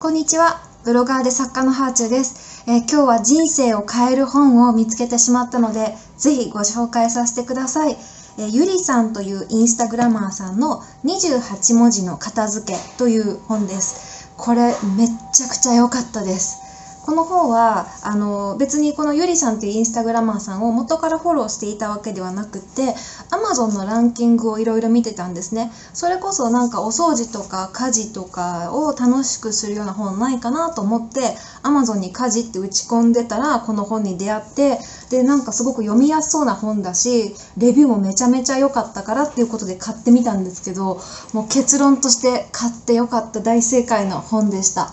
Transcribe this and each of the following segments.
こんにちは。ブロガーで作家のハーチューです、えー今日は人生を変える本を見つけてしまったので、ぜひご紹介させてください。えーゆりさんというインスタグラマーさんの28文字の片付けという本です。これめっちゃくちゃ良かったです。この本はあの別にこのゆりさんというインスタグラマーさんを元からフォローしていたわけではなくて Amazon のランキングをいろいろ見てたんですねそれこそなんかお掃除とか家事とかを楽しくするような本ないかなと思って Amazon に家事って打ち込んでたらこの本に出会ってでなんかすごく読みやすそうな本だしレビューもめちゃめちゃ良かったからっていうことで買ってみたんですけどもう結論として買って良かった大正解の本でした。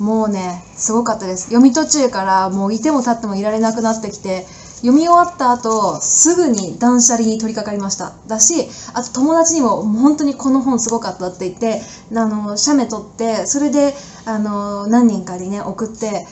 もうね、すごかったです。読み途中からもういても立ってもいられなくなってきて、読み終わった後、すぐに断捨離に取り掛かりました。だし、あと友達にも本当にこの本すごかったって言って、あの、写メ撮って、それで、あの、何人かにね、送って、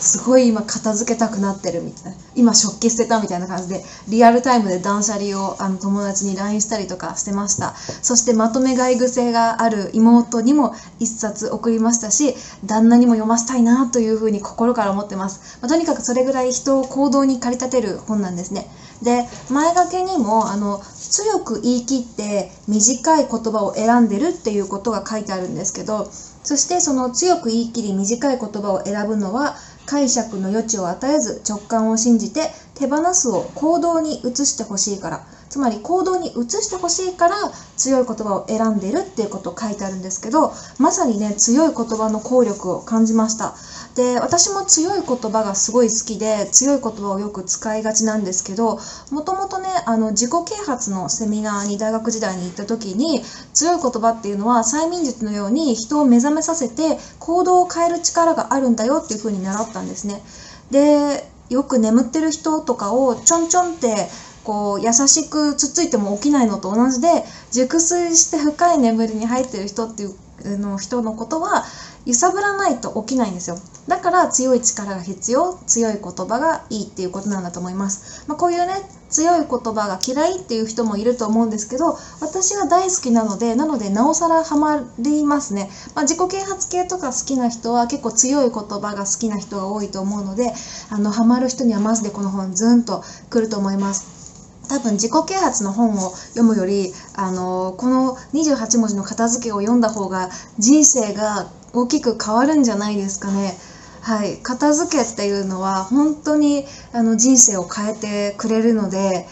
すごい今片付けたくなってるみたいな。今食器捨てたみたいな感じで、リアルタイムで断捨離をあの友達に LINE したりとかしてました。そしてまとめ買い癖がある妹にも一冊送りましたし、旦那にも読ませたいなというふうに心から思ってます。まあとにかくそれぐらい人を行動に駆り立てる本なんですね。で、前掛けにも、あの、強く言い切って短い言葉を選んでるっていうことが書いてあるんですけど、そしてその強く言い切り短い言葉を選ぶのは解釈の余地を与えず直感を信じて手放すを行動に移してほしいから。つまり行動に移してほしいから強い言葉を選んでるっていうことを書いてあるんですけどまさにね強い言葉の効力を感じました。で私も強い言葉がすごい好きで強い言葉をよく使いがちなんですけどもともとねあの自己啓発のセミナーに大学時代に行った時に強い言葉っていうのは催眠術のように人を目覚めさせて行動を変える力があるんだよっていうふうに習ったんですね。でよく眠ってる人とかをちょんちょんってこう優しくつっついても起きないのと同じで熟睡して深い眠りに入ってる人っていうの人のことは揺さぶらないと起きないんですよ。だから強い力が必要強い言葉がいいっていうことなんだと思います、まあ、こういうね強い言葉が嫌いっていう人もいると思うんですけど私は大好きなのでなのでなおさらハマりますね、まあ、自己啓発系とか好きな人は結構強い言葉が好きな人が多いと思うのであのハマる人にはマジでこの本ズンとくると思います。多分自己啓発の本を読むよりあのこの28文字の片付けを読んだ方が人生が大きく変わるんじゃないですかね。はい、片付けっていうのは本当にあの人生を変えてくれるので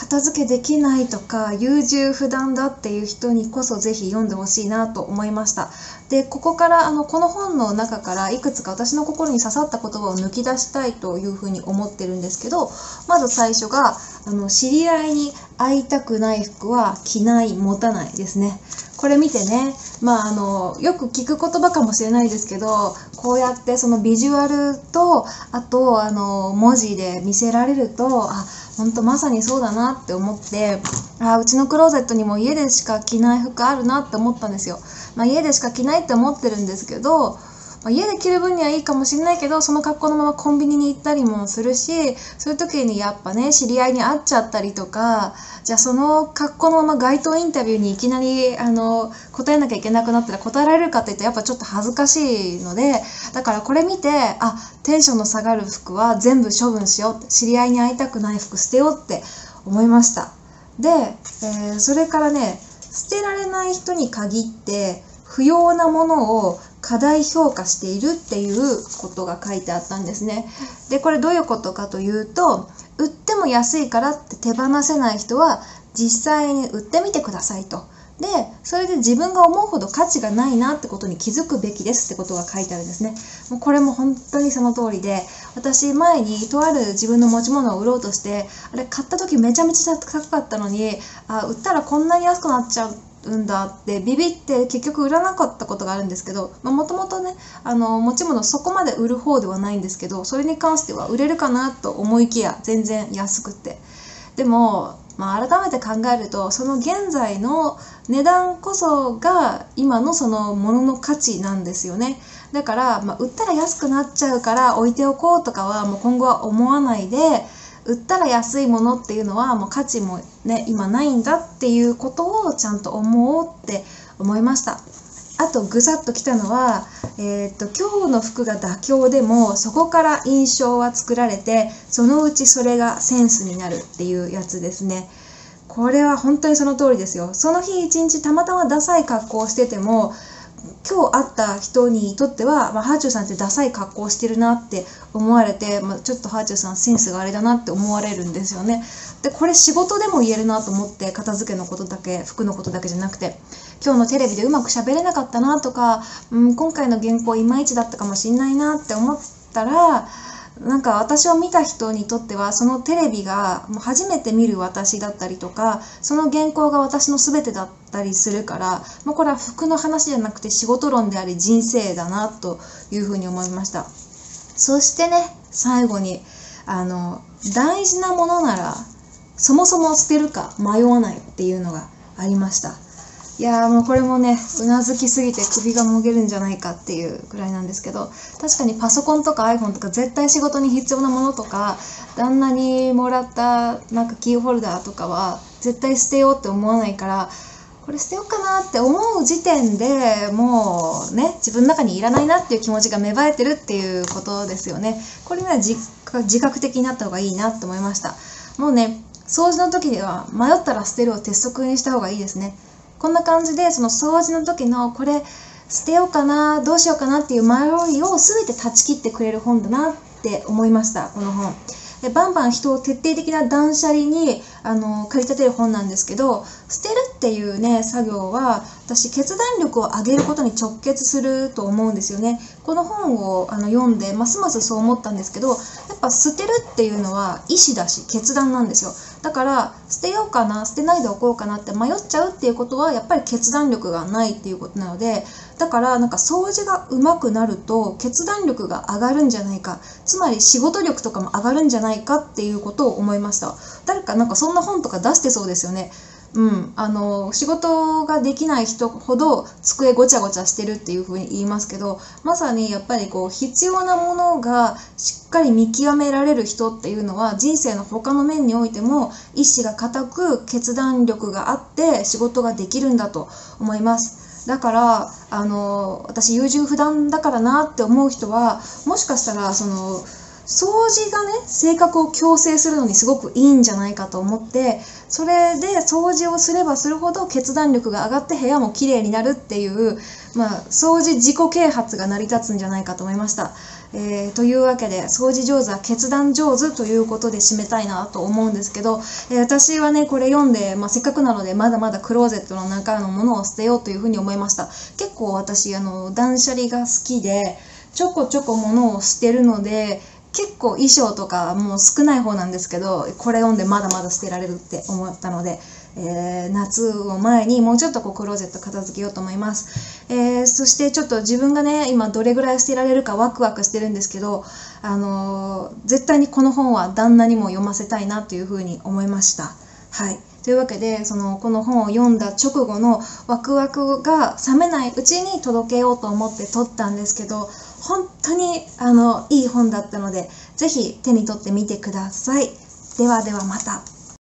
片付けできないとか優柔不断だっていう人にこそぜひ読んでほしいなと思いました。でここからあのこの本の中からいくつか私の心に刺さった言葉を抜き出したいというふうに思ってるんですけどまず最初があの知り合いに会いたくない服は着ない持たないですね。これ見てね、まあ、あのよく聞く言葉かもしれないですけどこうやってそのビジュアルとあとあの文字で見せられるとあ本当まさにそうだなって思ってあうちのクローゼットにも家でしか着ない服あるなって思ったんですよ、まあ、家でしか着ないって思ってるんですけどまあ家で着る分にはいいかもしれないけどその格好のままコンビニに行ったりもするしそういう時にやっぱね知り合いに会っちゃったりとかじゃあその格好のまま街頭インタビューにいきなりあの答えなきゃいけなくなったら答えられるかっていったらやっぱちょっと恥ずかしいのでだからこれ見てあテンションの下がる服は全部処分しよう知り合いに会いたくない服捨てようって思いました。で、えーそれからね捨てられない人に限って不要なものを過大評価しているっていうことが書いてあったんですね。でこれどういうことかというと売っても安いからって手放せない人は実際に売ってみてくださいと。でそれで自分が思うほど価値がないなってことに気づくべきですってことが書いてあるんですね。もうこれも本当にその通りで私前にとある自分の持ち物を売ろうとしてあれ買った時めちゃめちゃ高かったのにあ売ったらこんなに安くなっちゃうんだってビビって結局売らなかったことがあるんですけどもともとねあの持ち物そこまで売る方ではないんですけどそれに関しては売れるかなと思いきや全然安くって。でも、まあ、改めて考えるとその現在の値段こそが今のそのものの価値なんですよね。だから、まあ、売ったら安くなっちゃうから置いておこうとかはもう今後は思わないで売ったら安いものっていうのはもう価値もね今ないんだっていうことをちゃんと思おうって思いましたあとぐさっときたのは、えー、っと今日の服が妥協でもそこから印象は作られてそのうちそれがセンスになるっていうやつですね。これは本当にその通りですよ。その日一日たまたまダサい格好をしてても今日会った人にとっては、まあ、ハーチューさんってダサい格好してるなって思われて、まあ、ちょっとハーチューさんセンスがあれだなって思われるんですよね。でこれ仕事でも言えるなと思って片付けのことだけ服のことだけじゃなくて今日のテレビでうまく喋れなかったなとか、うん、今回の原稿いまいちだったかもしんないなって思ったらなんか私を見た人にとってはそのテレビがもう初めて見る私だったりとかその原稿が私の全てだったりするからもうこれは服の話じゃなくて仕事論であり人生だなというふうに思いました。そしてね最後にあの大事なものならそもそも捨てるか迷わないっていうのがありました。いやもうこれもねうなずきすぎて首がもげるんじゃないかっていうぐらいなんですけど確かにパソコンとか iPhone とか絶対仕事に必要なものとか旦那にもらったなんかキーホルダーとかは絶対捨てようって思わないからこれ捨てようかなって思う時点でもうね自分の中にいらないなっていう気持ちが芽生えてるっていうことですよね。これには自覚的になった方がいいなって思いました。もうね掃除の時には迷ったら捨てるを鉄則にした方がいいですね。こんな感じでその掃除の時のこれ捨てようかなどうしようかなっていう迷いを全て断ち切ってくれる本だなって思いましたこの本。でバンバン人を徹底的な断捨離にあの駆り立てる本なんですけど捨てるっていうね作業は私決断力を上げることに直結すると思うんですよね。この本をあの読んでますますそう思ったんですけどやっぱ捨てるっていうのは意思だし決断なんですよ。だから捨てようかな捨てないでおこうかなって迷っちゃうっていうことはやっぱり決断力がないっていうことなのでだからなんか掃除がうまくなると決断力が上がるんじゃないかつまり仕事力とかも上がるんじゃないかっていうことを思いました誰かなんかそんな本とか出してそうですよねうん、あの仕事ができない人ほど机ごちゃごちゃしてるっていうふうに言いますけどまさにやっぱりこう必要なものがしっかり見極められる人っていうのは人生の他の面においても意志が固く決断力があって仕事ができるんだと思います。だからあの私優柔不断だからなって思う人はもしかしたらその掃除がね性格を矯正するのにすごくいいんじゃないかと思ってそれで掃除をすればするほど決断力が上がって部屋も綺麗になるっていう、まあ、掃除自己啓発が成り立つんじゃないかと思いました。えー、というわけで掃除上手は決断上手ということで締めたいなと思うんですけど、えー、私はねこれ読んで、まあ、せっかくなのでまだまだクローゼットの中のものを捨てようというふうに思いました。結構私あの断捨離が好きでちょこちょこ物を捨てるので結構衣装とかもう少ない方なんですけどこれ読んでまだまだ捨てられるって思ったので、えー、夏を前にもうちょっとこうクローゼット片付けようと思います、えー、そしてちょっと自分がね今どれぐらい捨てられるかワクワクしてるんですけど、あのー、絶対にこの本は旦那にも読ませたいなというふうに思いました。はい。というわけでそのこの本を読んだ直後のワクワクが冷めないうちに届けようと思って撮ったんですけど本当にあのいい本だったので、ぜひ手に取ってみてください。ではではまた。